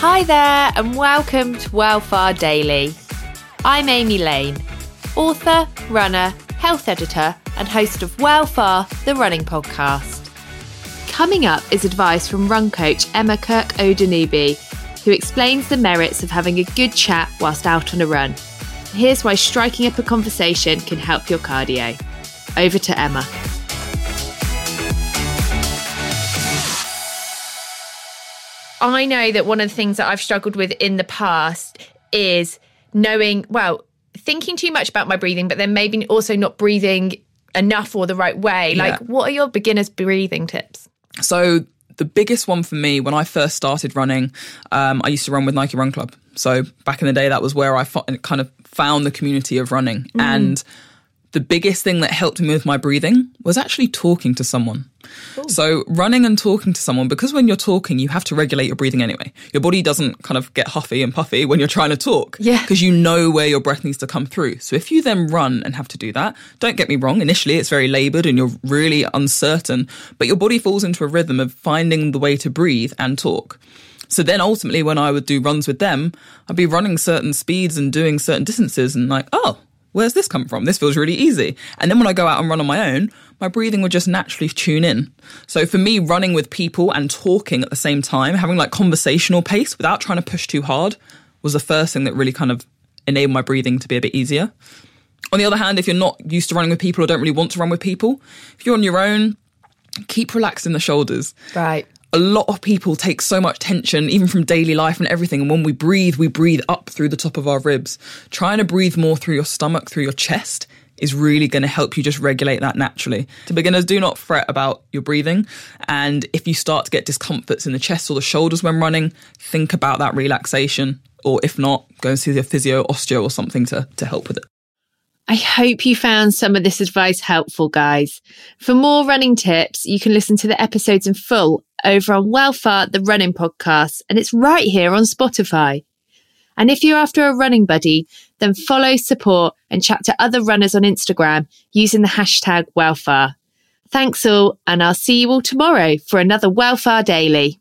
Hi there, and welcome to Wellfar Daily. I'm Amy Lane, author, runner, health editor, and host of Wellfar, the running podcast. Coming up is advice from run coach Emma Kirk Odunubi, who explains the merits of having a good chat whilst out on a run. Here's why striking up a conversation can help your cardio. Over to Emma. I know that one of the things that I've struggled with in the past is knowing, well, thinking too much about my breathing, but then maybe also not breathing enough or the right way. Yeah. Like, what are your beginner's breathing tips? So the biggest one for me when I first started running, um, I used to run with Nike Run Club. So back in the day, that was where I fo- kind of found the community of running. And the biggest thing that helped me with my breathing was actually talking to someone. So running and talking to someone, because when you're talking, you have to regulate your breathing anyway. Your body doesn't kind of get huffy and puffy when you're trying to talk. Yeah. Because you know where your breath needs to come through. So if you then run and have to do that, don't get me wrong, initially it's very labored and you're really uncertain, but your body falls into a rhythm of finding the way to breathe and talk. So then ultimately when I would do runs with them, I'd be running certain speeds and doing certain distances and like, oh, where's this come from? This feels really easy. And then when I go out and run on my own, my breathing would just naturally tune in. So for me, running with people and talking at the same time, having like conversational pace without trying to push too hard was the first thing that really kind of enabled my breathing to be a bit easier. On the other hand, if you're not used to running with people or don't really want to run with people, if you're on your own, keep relaxing the shoulders Right. A lot of people take so much tension, even from daily life and everything. And when we breathe, we breathe up through the top of our ribs. Trying to breathe more through your stomach, through your chest, is really going to help you just regulate that naturally. To beginners, do not fret about your breathing. And if you start to get discomforts in the chest or the shoulders when running, think about that relaxation. Or if not, go and see your physio, osteo, or something to, to help with it. I hope you found some of this advice helpful, guys. For more running tips, you can listen to the episodes in full over on Wellfar, the running podcast, and it's right here on Spotify. And if you're after a running buddy, then follow, support, and chat to other runners on Instagram using the hashtag Wellfar. Thanks all, and I'll see you all tomorrow for another Wellfar Daily.